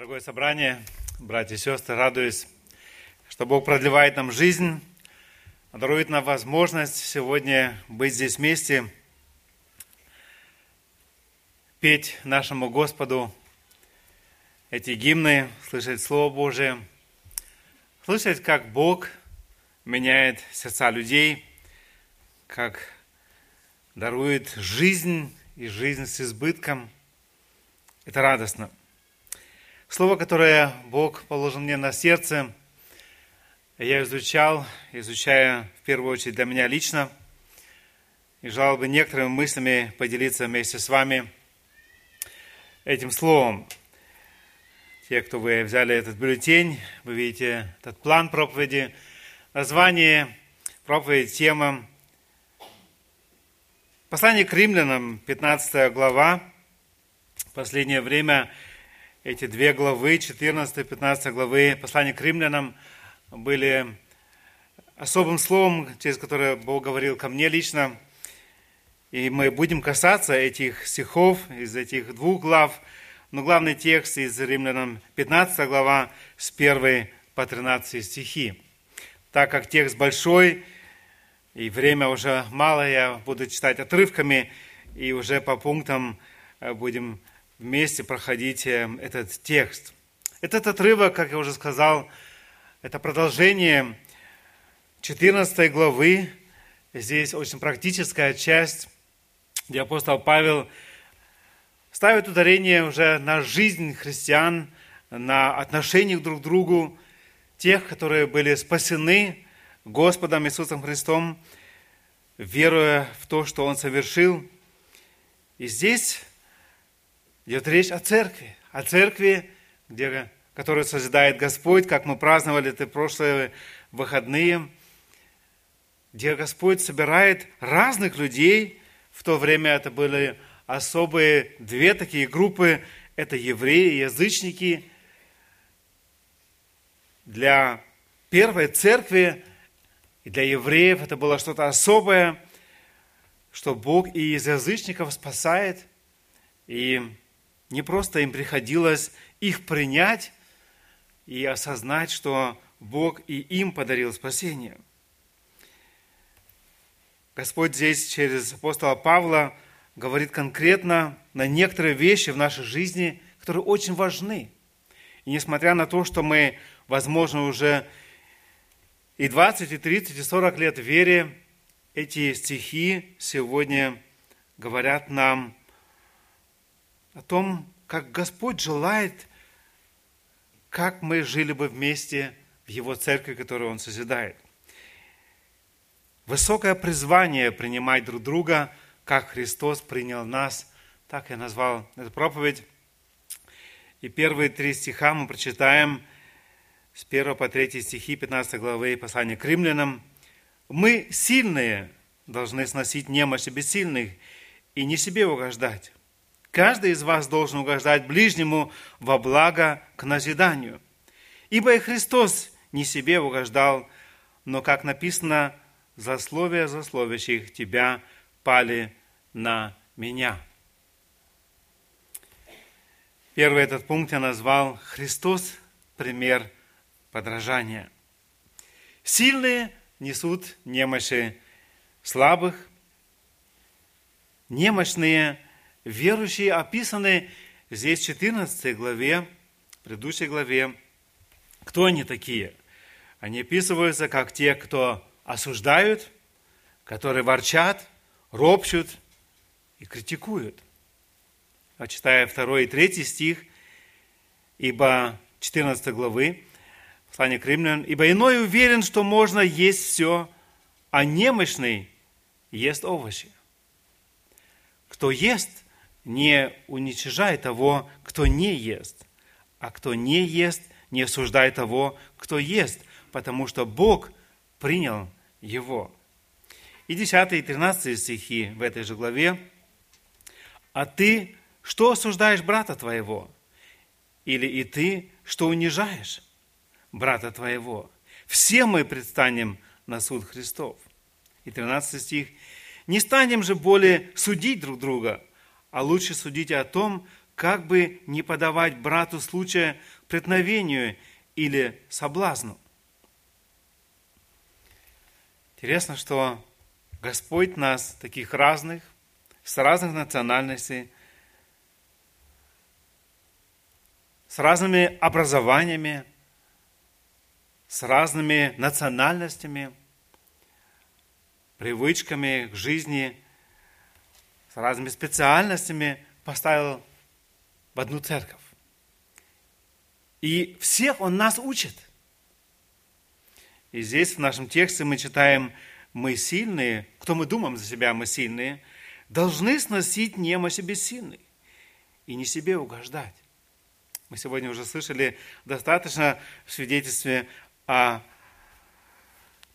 Дорогое собрание, братья и сестры, радуюсь, что Бог продлевает нам жизнь, дарует нам возможность сегодня быть здесь вместе, петь нашему Господу эти гимны, слышать Слово Божие, слышать, как Бог меняет сердца людей, как дарует жизнь и жизнь с избытком. Это радостно. Слово, которое Бог положил мне на сердце, я изучал, изучая в первую очередь для меня лично, и желал бы некоторыми мыслями поделиться вместе с вами этим словом. Те, кто вы взяли этот бюллетень, вы видите этот план проповеди, название проповеди, тема. Послание к римлянам, 15 глава, последнее время – эти две главы, 14 и 15 главы послания к римлянам, были особым словом, через которое Бог говорил ко мне лично. И мы будем касаться этих стихов из этих двух глав. Но главный текст из Римлянам 15 глава с 1 по 13 стихи. Так как текст большой, и время уже мало, я буду читать отрывками, и уже по пунктам э, будем вместе проходить э, этот текст. Этот отрывок, как я уже сказал, это продолжение 14 главы. Здесь очень практическая часть, где апостол Павел ставит ударение уже на жизнь христиан, на отношениях друг к другу, тех, которые были спасены Господом Иисусом Христом, веруя в то, что Он совершил. И здесь идет речь о церкви, о церкви, где, которую созидает Господь, как мы праздновали это прошлые выходные, где Господь собирает разных людей. В то время это были особые две такие группы. Это евреи, язычники. Для первой церкви и для евреев это было что-то особое, что Бог и из язычников спасает. И не просто им приходилось их принять и осознать, что Бог и им подарил спасение. Господь здесь через апостола Павла говорит конкретно на некоторые вещи в нашей жизни, которые очень важны. И несмотря на то, что мы, возможно, уже и 20, и 30, и 40 лет в вере, эти стихи сегодня говорят нам о том, как Господь желает, как мы жили бы вместе в Его церкви, которую Он созидает. Высокое призвание принимать друг друга, как Христос принял нас. Так я назвал эту проповедь. И первые три стиха мы прочитаем с 1 по 3 стихи 15 главы послания к римлянам. «Мы, сильные, должны сносить немощи бессильных и не себе угождать. Каждый из вас должен угождать ближнему во благо к назиданию. Ибо и Христос не себе угождал, но, как написано, засловия засловящих тебя пали на меня. Первый этот пункт я назвал «Христос – пример подражания». Сильные несут немощи слабых, немощные – верующие описаны здесь в 14 главе, в предыдущей главе. Кто они такие? Они описываются как те, кто осуждают, которые ворчат, ропщут и критикуют. А читая 2 и 3 стих, ибо 14 главы, послание к римлянам, «Ибо иной уверен, что можно есть все, а немощный ест овощи». Кто ест – не уничижай того, кто не ест, а кто не ест, не осуждай того, кто ест, потому что Бог принял его. И 10 и 13 стихи в этой же главе. «А ты что осуждаешь брата твоего? Или и ты что унижаешь брата твоего? Все мы предстанем на суд Христов». И 13 стих. «Не станем же более судить друг друга, а лучше судите о том, как бы не подавать брату случая преткновению или соблазну. Интересно, что Господь нас, таких разных, с разных национальностей, с разными образованиями, с разными национальностями, привычками к жизни, с разными специальностями поставил в одну церковь. И всех Он нас учит. И здесь в нашем тексте мы читаем, мы сильные, кто мы думаем за себя, мы сильные, должны сносить немощи бессильных и не себе угождать. Мы сегодня уже слышали достаточно в свидетельстве о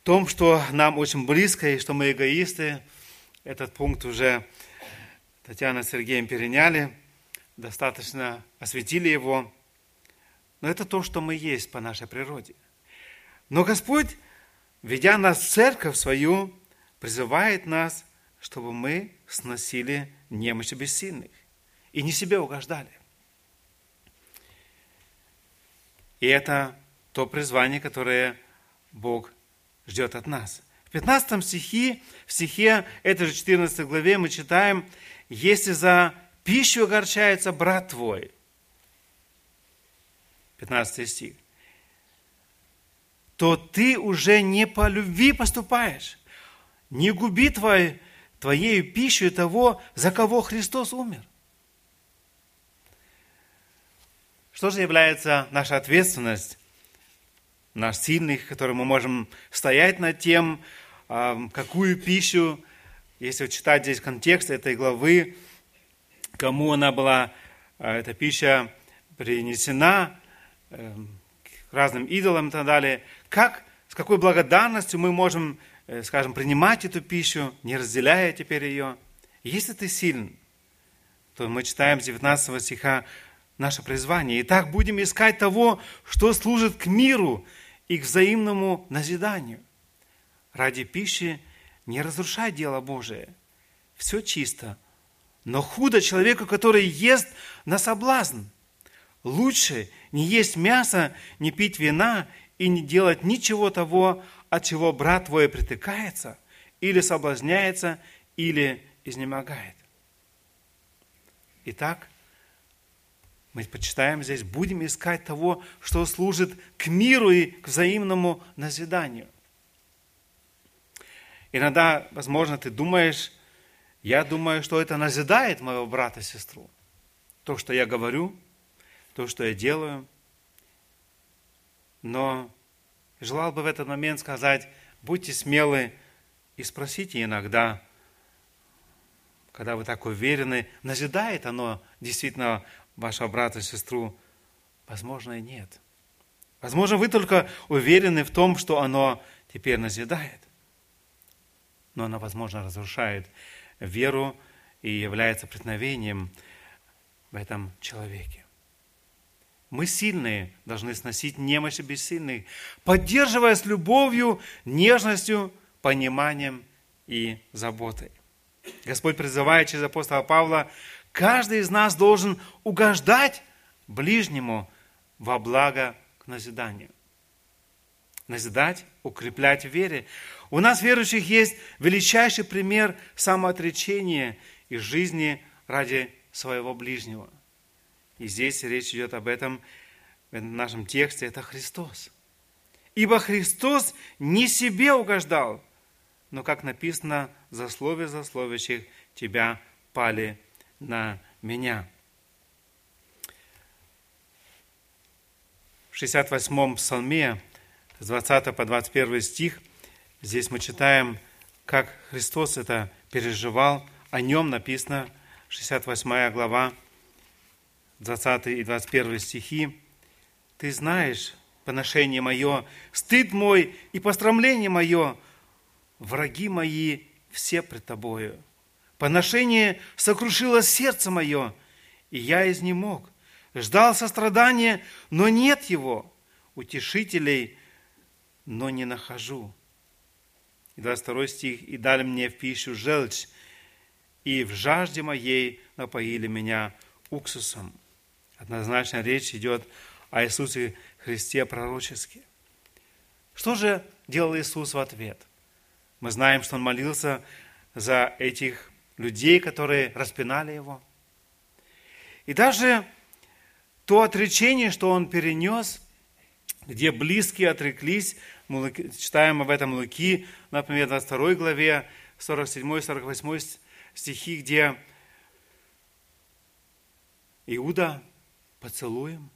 том, что нам очень близко и что мы эгоисты. Этот пункт уже Татьяна с Сергеем переняли, достаточно осветили его. Но это то, что мы есть по нашей природе. Но Господь, ведя нас в церковь свою, призывает нас, чтобы мы сносили немощи бессильных и не себе угождали. И это то призвание, которое Бог ждет от нас. В 15 стихе, в стихе этой же 14 главе мы читаем, «Если за пищу огорчается брат твой». 15 стих. «То ты уже не по любви поступаешь. Не губи твой, твоей пищей того, за кого Христос умер». Что же является наша ответственность, наш сильный, который мы можем стоять над тем, какую пищу, если читать здесь контекст этой главы, кому она была, а, эта пища принесена, эм, разным идолам и так далее, как, с какой благодарностью мы можем, э, скажем, принимать эту пищу, не разделяя теперь ее. Если ты силен, то мы читаем с 19 стиха, наше призвание. Итак, будем искать того, что служит к миру и к взаимному назиданию. Ради пищи не разрушай дело Божие. Все чисто. Но худо человеку, который ест на соблазн. Лучше не есть мясо, не пить вина и не делать ничего того, от чего брат твой притыкается, или соблазняется, или изнемогает. Итак, мы почитаем здесь, будем искать того, что служит к миру и к взаимному назиданию. Иногда, возможно, ты думаешь, я думаю, что это назидает моего брата и сестру. То, что я говорю, то, что я делаю. Но желал бы в этот момент сказать, будьте смелы и спросите иногда, когда вы так уверены, назидает оно действительно вашего брата и сестру? Возможно, и нет. Возможно, вы только уверены в том, что оно теперь назидает. Но оно, возможно, разрушает веру и является преткновением в этом человеке. Мы сильные должны сносить немощи бессильных, поддерживая с любовью, нежностью, пониманием и заботой. Господь призывает через апостола Павла Каждый из нас должен угождать ближнему во благо к назиданию. Назидать, укреплять в вере. У нас, верующих, есть величайший пример самоотречения из жизни ради своего ближнего. И здесь речь идет об этом в нашем тексте, это Христос. Ибо Христос не себе угождал, но, как написано, за слове засловящих тебя пали на меня. В 68-м псалме, с 20 по 21 стих, здесь мы читаем, как Христос это переживал. О нем написано, 68 глава, 20 и 21 стихи. «Ты знаешь поношение мое, стыд мой и пострамление мое, враги мои все пред тобою». Поношение сокрушило сердце мое, и я изнемог. Ждал сострадания, но нет его. Утешителей, но не нахожу. И 22 стих. «И дали мне в пищу желчь, и в жажде моей напоили меня уксусом. Однозначно речь идет о Иисусе Христе пророчески. Что же делал Иисус в ответ? Мы знаем, что Он молился за этих людей, которые распинали Его. И даже то отречение, что Он перенес, где близкие отреклись, мы читаем об этом Луки, например, 22 главе, 47-48 стихи, где Иуда поцелуем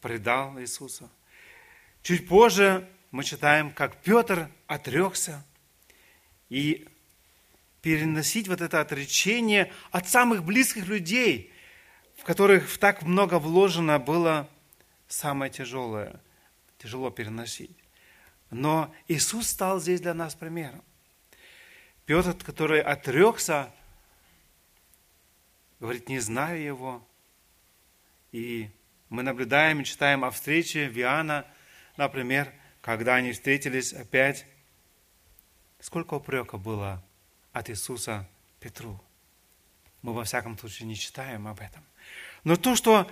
предал Иисуса. Чуть позже мы читаем, как Петр отрекся. И переносить вот это отречение от самых близких людей, в которых так много вложено, было самое тяжелое. Тяжело переносить. Но Иисус стал здесь для нас примером. Петр, который отрекся, говорит, не знаю его. И мы наблюдаем и читаем о встрече Виана, например, когда они встретились опять. Сколько упрека было от Иисуса Петру. Мы во всяком случае не читаем об этом. Но то, что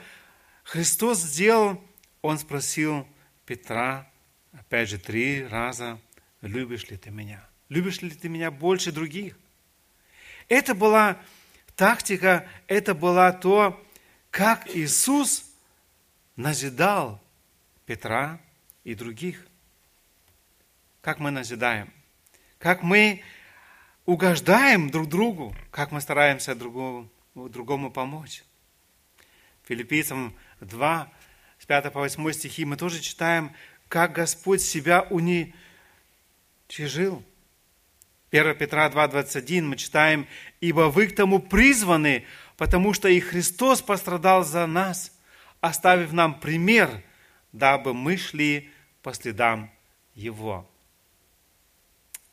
Христос сделал, Он спросил Петра, опять же, три раза, любишь ли ты меня? Любишь ли ты меня больше других? Это была тактика, это была то, как Иисус назидал Петра и других. Как мы назидаем? Как мы угождаем друг другу, как мы стараемся другому, другому помочь. Филиппийцам 2, с 5 по 8 стихи мы тоже читаем, как Господь себя уничижил. 1 Петра 2, 21 мы читаем, «Ибо вы к тому призваны, потому что и Христос пострадал за нас, оставив нам пример, дабы мы шли по следам Его».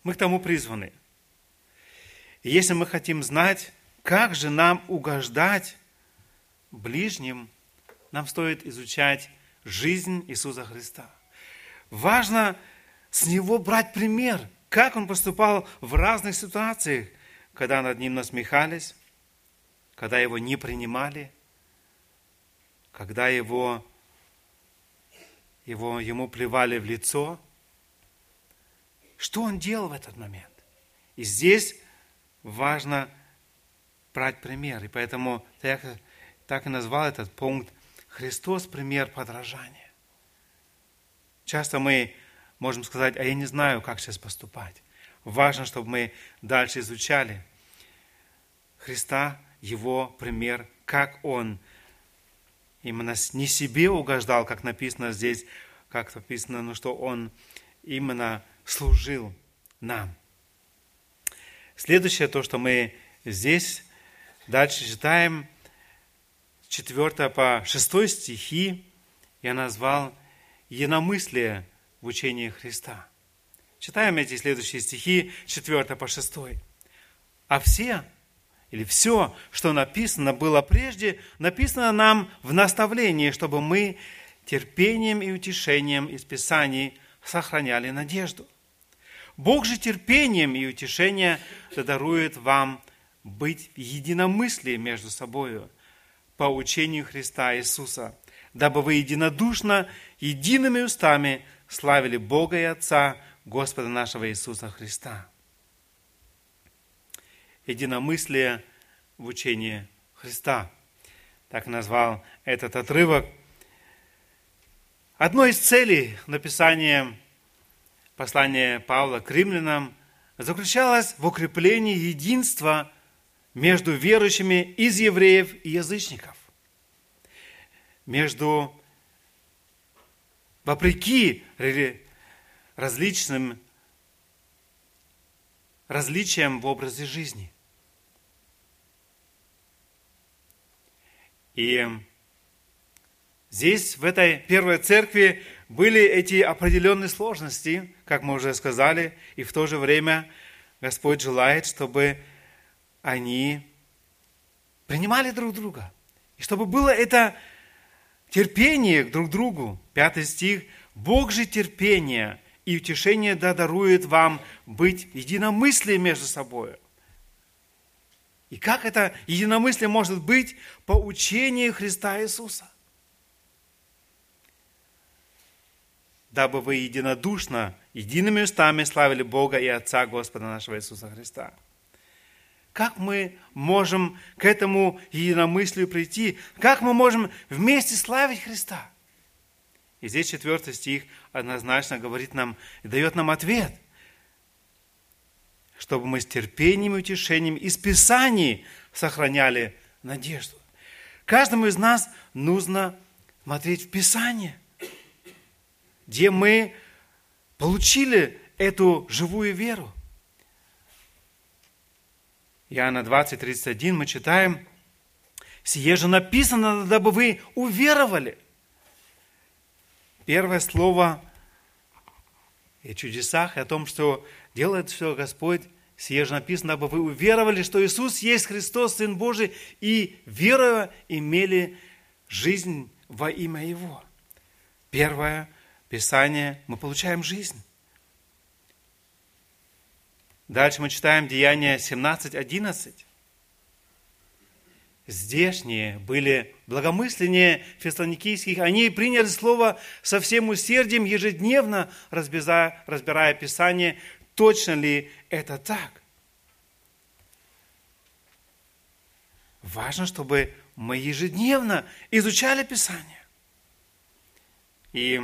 Мы к тому призваны. И если мы хотим знать, как же нам угождать ближним, нам стоит изучать жизнь Иисуса Христа. Важно с Него брать пример, как Он поступал в разных ситуациях, когда над Ним насмехались, когда Его не принимали, когда его, его, Ему плевали в лицо. Что Он делал в этот момент? И здесь важно брать пример. И поэтому я так и назвал этот пункт «Христос – пример подражания». Часто мы можем сказать, а я не знаю, как сейчас поступать. Важно, чтобы мы дальше изучали Христа, Его пример, как Он именно не себе угождал, как написано здесь, как написано, но что Он именно служил нам – Следующее, то, что мы здесь дальше читаем, 4 по 6 стихи, я назвал «Единомыслие в учении Христа». Читаем эти следующие стихи 4 по 6. «А все, или все, что написано было прежде, написано нам в наставлении, чтобы мы терпением и утешением из Писаний сохраняли надежду. Бог же терпением и утешением дарует вам быть в единомыслии между собою по учению Христа Иисуса, дабы вы единодушно, едиными устами славили Бога и Отца, Господа нашего Иисуса Христа. Единомыслие в учении Христа. Так назвал этот отрывок. Одной из целей написания послание Павла к римлянам заключалось в укреплении единства между верующими из евреев и язычников. Между, вопреки различным различиям в образе жизни. И здесь, в этой первой церкви, были эти определенные сложности, как мы уже сказали, и в то же время Господь желает, чтобы они принимали друг друга. И чтобы было это терпение друг к другу. Пятый стих. Бог же терпение и утешение да дарует вам быть единомыслием между собой. И как это единомыслие может быть по учению Христа Иисуса? Дабы вы единодушно, едиными устами славили Бога и Отца Господа нашего Иисуса Христа. Как мы можем к этому единомыслию прийти? Как мы можем вместе славить Христа? И здесь четвертый стих однозначно говорит нам и дает нам ответ – чтобы мы с терпением и утешением из Писаний сохраняли надежду. Каждому из нас нужно смотреть в Писание, где мы получили эту живую веру. Иоанна 20, 31 мы читаем, «Сие же написано, дабы вы уверовали». Первое слово и чудесах, и о том, что делает все Господь, сие же написано, дабы вы уверовали, что Иисус есть Христос, Сын Божий, и веруя имели жизнь во имя Его. Первое Писание, мы получаем жизнь. Дальше мы читаем Деяния 17, 11 здешние были благомысленнее фессалоникийских. Они приняли слово со всем усердием, ежедневно разбирая, разбирая Писание, точно ли это так. Важно, чтобы мы ежедневно изучали Писание. И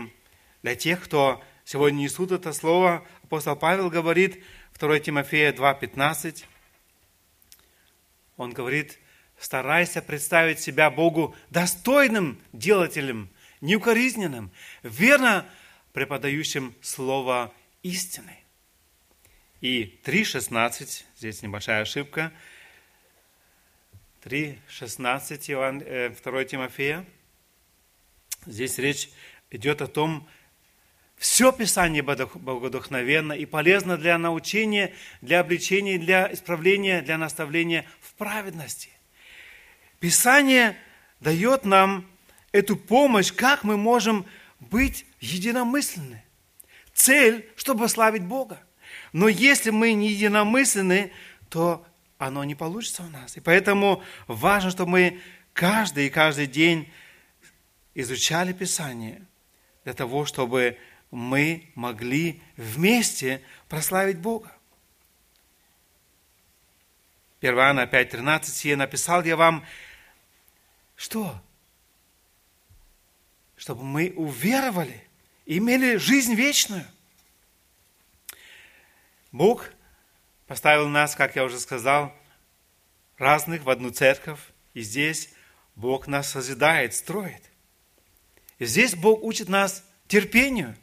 для тех, кто сегодня несут это слово, апостол Павел говорит, 2 Тимофея 2,15, он говорит, старайся представить себя Богу достойным делателем, неукоризненным, верно преподающим Слово истины. И 3.16, здесь небольшая ошибка, 3.16 2 э, Тимофея, здесь речь идет о том, все Писание богодухновенно и полезно для научения, для обличения, для исправления, для наставления в праведности. Писание дает нам эту помощь, как мы можем быть единомысленны. Цель, чтобы славить Бога. Но если мы не единомысленны, то оно не получится у нас. И поэтому важно, чтобы мы каждый и каждый день изучали Писание для того, чтобы мы могли вместе прославить Бога. 1 Иоанна 5.13 «Сие написал я вам, что? Чтобы мы уверовали, имели жизнь вечную. Бог поставил нас, как я уже сказал, разных в одну церковь, и здесь Бог нас созидает, строит. И здесь Бог учит нас терпению.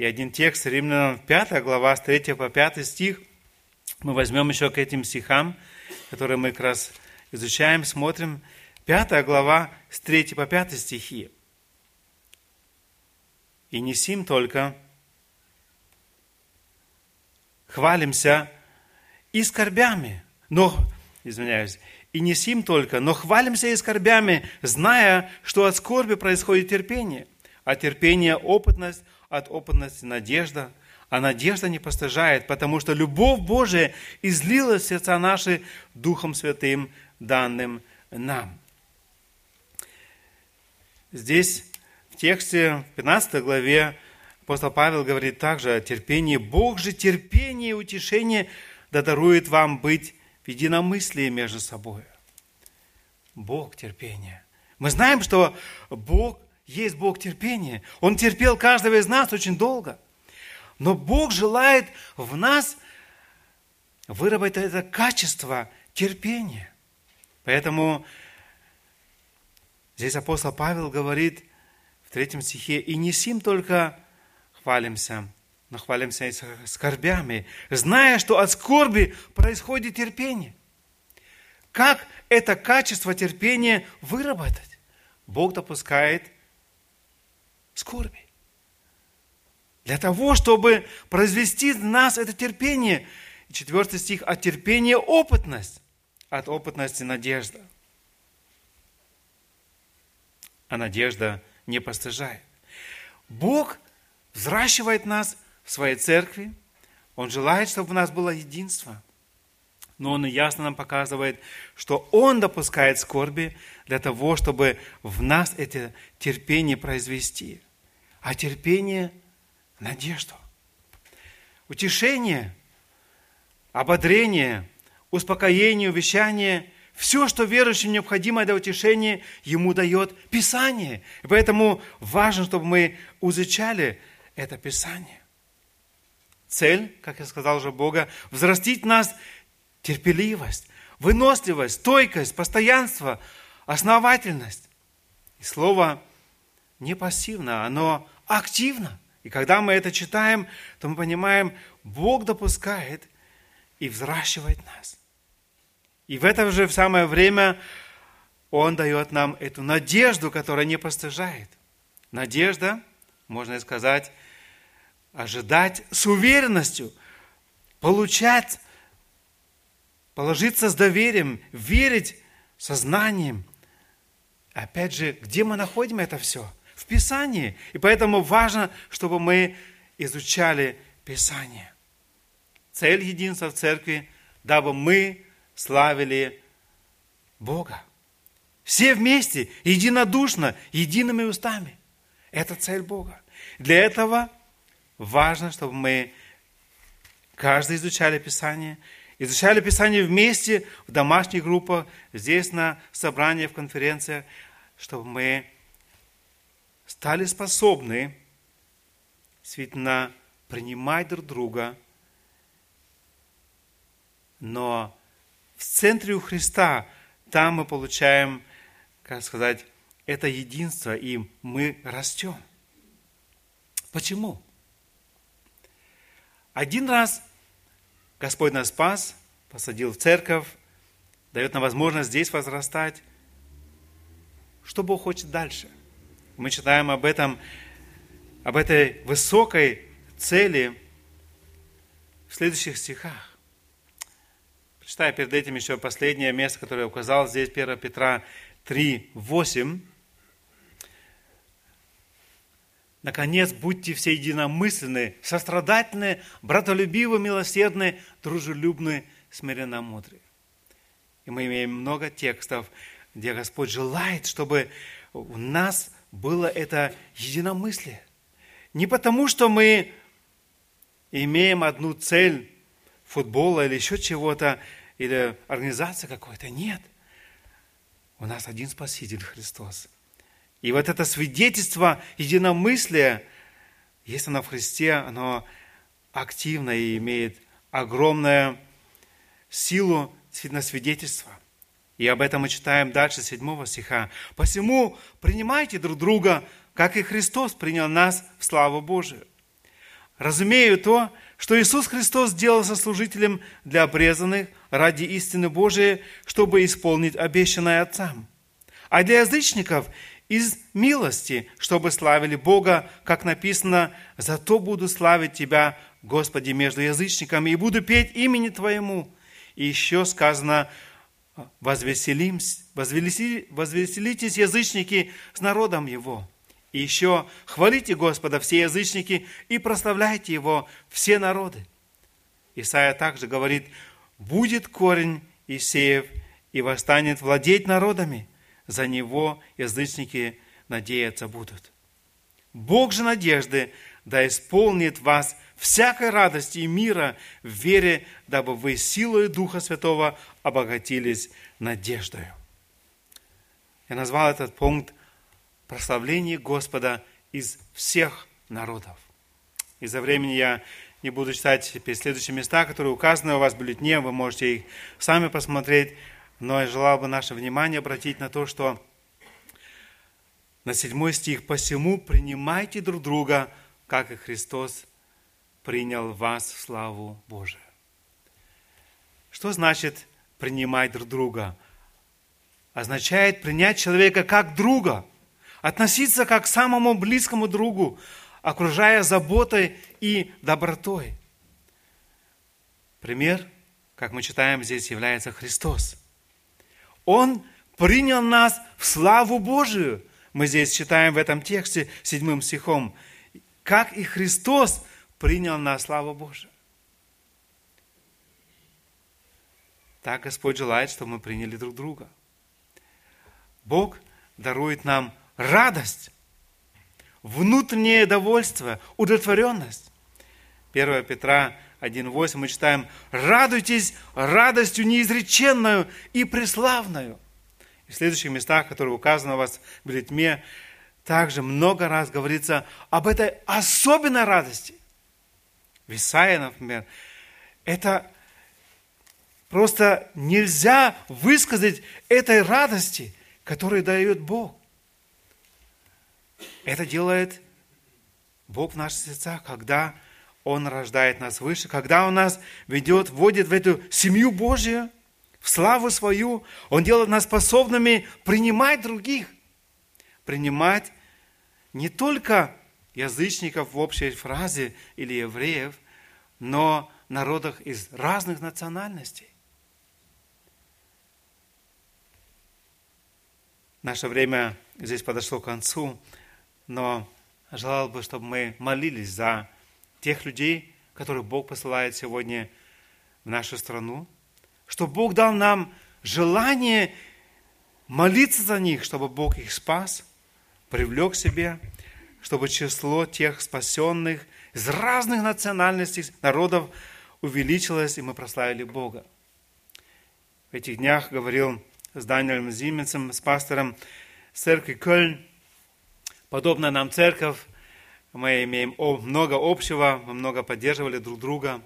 И один текст Римлянам 5 глава с 3 по 5 стих, мы возьмем еще к этим стихам, которые мы как раз изучаем, смотрим, пятая глава с 3 по 5 стихи. «И не сим только хвалимся и скорбями, но, извиняюсь, и не сим только, но хвалимся и скорбями, зная, что от скорби происходит терпение, а терпение – опытность, от опытности – надежда, а надежда не постыжает, потому что любовь Божия излилась сердца наши Духом Святым, данным нам. Здесь в тексте в 15 главе апостол Павел говорит также о терпении. Бог же терпение и утешение да дарует вам быть в единомыслии между собой. Бог терпения. Мы знаем, что Бог есть Бог терпения. Он терпел каждого из нас очень долго. Но Бог желает в нас выработать это качество терпения. Поэтому здесь апостол Павел говорит в третьем стихе, «И не сим только хвалимся, но хвалимся и скорбями, зная, что от скорби происходит терпение». Как это качество терпения выработать? Бог допускает скорби. Для того, чтобы произвести в нас это терпение. Четвертый стих, от терпения опытность от опытности надежда. А надежда не постыжает. Бог взращивает нас в своей церкви. Он желает, чтобы у нас было единство. Но Он ясно нам показывает, что Он допускает скорби для того, чтобы в нас это терпение произвести. А терпение – надежду. Утешение, ободрение, успокоение, увещание – все, что верующим необходимо для утешения, ему дает Писание. И поэтому важно, чтобы мы изучали это Писание. Цель, как я сказал уже Бога, взрастить нас терпеливость, выносливость, стойкость, постоянство, основательность. И слово не пассивно, оно активно. И когда мы это читаем, то мы понимаем, Бог допускает и взращивает нас. И в это же самое время Он дает нам эту надежду, которая не постыжает. Надежда, можно сказать, ожидать с уверенностью, получать, положиться с доверием, верить сознанием. Опять же, где мы находим это все? В Писании. И поэтому важно, чтобы мы изучали Писание. Цель единства в церкви, дабы мы славили Бога. Все вместе, единодушно, едиными устами. Это цель Бога. Для этого важно, чтобы мы каждый изучали Писание, изучали Писание вместе в домашних группах, здесь на собрании, в конференциях, чтобы мы стали способны действительно принимать друг друга, но в центре у Христа, там мы получаем, как сказать, это единство, и мы растем. Почему? Один раз Господь нас спас, посадил в церковь, дает нам возможность здесь возрастать. Что Бог хочет дальше? Мы читаем об этом, об этой высокой цели в следующих стихах. Читаю перед этим еще последнее место, которое я указал здесь, 1 Петра 3, 8. Наконец, будьте все единомысленны, сострадательны, братолюбивы, милосердны, дружелюбны, смиренно мудры. И мы имеем много текстов, где Господь желает, чтобы у нас было это единомыслие. Не потому, что мы имеем одну цель футбола или еще чего-то, или организация какой-то. Нет. У нас один Спаситель Христос. И вот это свидетельство единомыслия, если оно в Христе, оно активно и имеет огромную силу действительно свидетельства. И об этом мы читаем дальше, 7 стиха. «Посему принимайте друг друга, как и Христос принял нас в славу Божию. Разумею то, что Иисус Христос сделался служителем для обрезанных ради истины Божией, чтобы исполнить обещанное Отцам. А для язычников из милости, чтобы славили Бога, как написано, «Зато буду славить Тебя, Господи, между язычниками, и буду петь имени Твоему». И еще сказано, возвеселимся, возвеселитесь, язычники, с народом Его. И еще хвалите Господа все язычники и прославляйте Его все народы. Исайя также говорит, будет корень Исеев и восстанет владеть народами. За него язычники надеяться будут. Бог же надежды да исполнит вас всякой радости и мира в вере, дабы вы силой Духа Святого обогатились надеждою. Я назвал этот пункт прославление Господа из всех народов. Из-за времени я не буду читать теперь следующие места, которые указаны у вас в бюллетне, вы можете их сами посмотреть, но я желал бы наше внимание обратить на то, что на седьмой стих «Посему принимайте друг друга, как и Христос принял вас в славу Божию». Что значит принимать друг друга? Означает принять человека как друга – относиться как к самому близкому другу, окружая заботой и добротой. Пример, как мы читаем здесь, является Христос. Он принял нас в славу Божию. Мы здесь читаем в этом тексте седьмым стихом. Как и Христос принял нас в славу Божию. так Господь желает, чтобы мы приняли друг друга. Бог дарует нам радость, внутреннее довольство, удовлетворенность. 1 Петра 1.8 мы читаем, «Радуйтесь радостью неизреченную и преславную». И в следующих местах, которые указаны у вас в бюллетне, также много раз говорится об этой особенной радости. В Исаии, например, это просто нельзя высказать этой радости, которую дает Бог. Это делает Бог в наших сердцах, когда Он рождает нас выше, когда Он нас ведет, вводит в эту семью Божью, в славу свою. Он делает нас способными принимать других, принимать не только язычников в общей фразе или евреев, но народах из разных национальностей. Наше время здесь подошло к концу, но желал бы, чтобы мы молились за тех людей, которых Бог посылает сегодня в нашу страну, чтобы Бог дал нам желание молиться за них, чтобы Бог их спас, привлек к себе, чтобы число тех спасенных из разных национальностей, народов увеличилось, и мы прославили Бога. В этих днях говорил с Даниэлем Зименцем, с пастором церкви Кöln. Подобно нам церковь, мы имеем много общего, мы много поддерживали друг друга.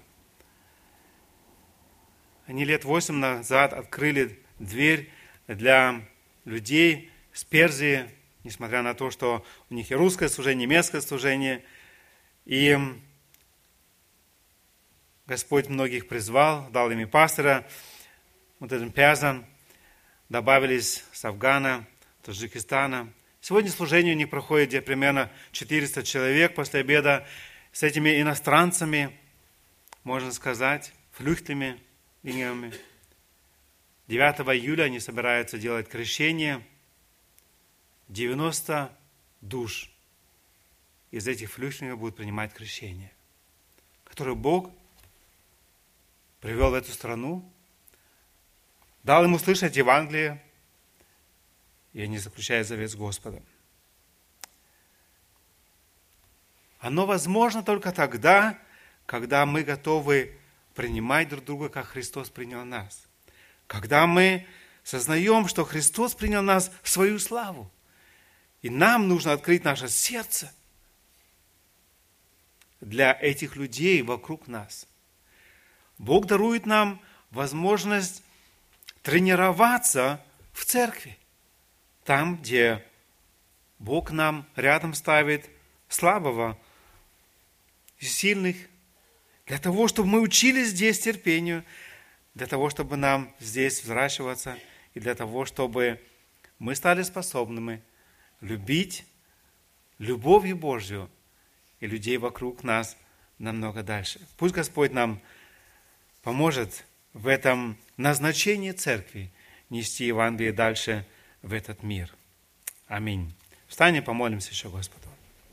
Они лет восемь назад открыли дверь для людей с Персии, несмотря на то, что у них и русское служение, и немецкое служение. И Господь многих призвал, дал им и пастора, вот этим персам – добавились с Афгана, Таджикистана. Сегодня служение у них проходит где примерно 400 человек после обеда с этими иностранцами, можно сказать, флюхтами, линиями. 9 июля они собираются делать крещение. 90 душ из этих флюхтингов будут принимать крещение, которое Бог привел в эту страну дал ему слышать Евангелие, и они заключают завет с Господом. Оно возможно только тогда, когда мы готовы принимать друг друга, как Христос принял нас. Когда мы сознаем, что Христос принял нас в свою славу. И нам нужно открыть наше сердце для этих людей вокруг нас. Бог дарует нам возможность тренироваться в церкви. Там, где Бог нам рядом ставит слабого и сильных, для того, чтобы мы учились здесь терпению, для того, чтобы нам здесь взращиваться, и для того, чтобы мы стали способными любить любовью Божью и людей вокруг нас намного дальше. Пусть Господь нам поможет в этом назначении церкви нести Евангелие дальше в этот мир. Аминь. Встанем, помолимся еще Господу.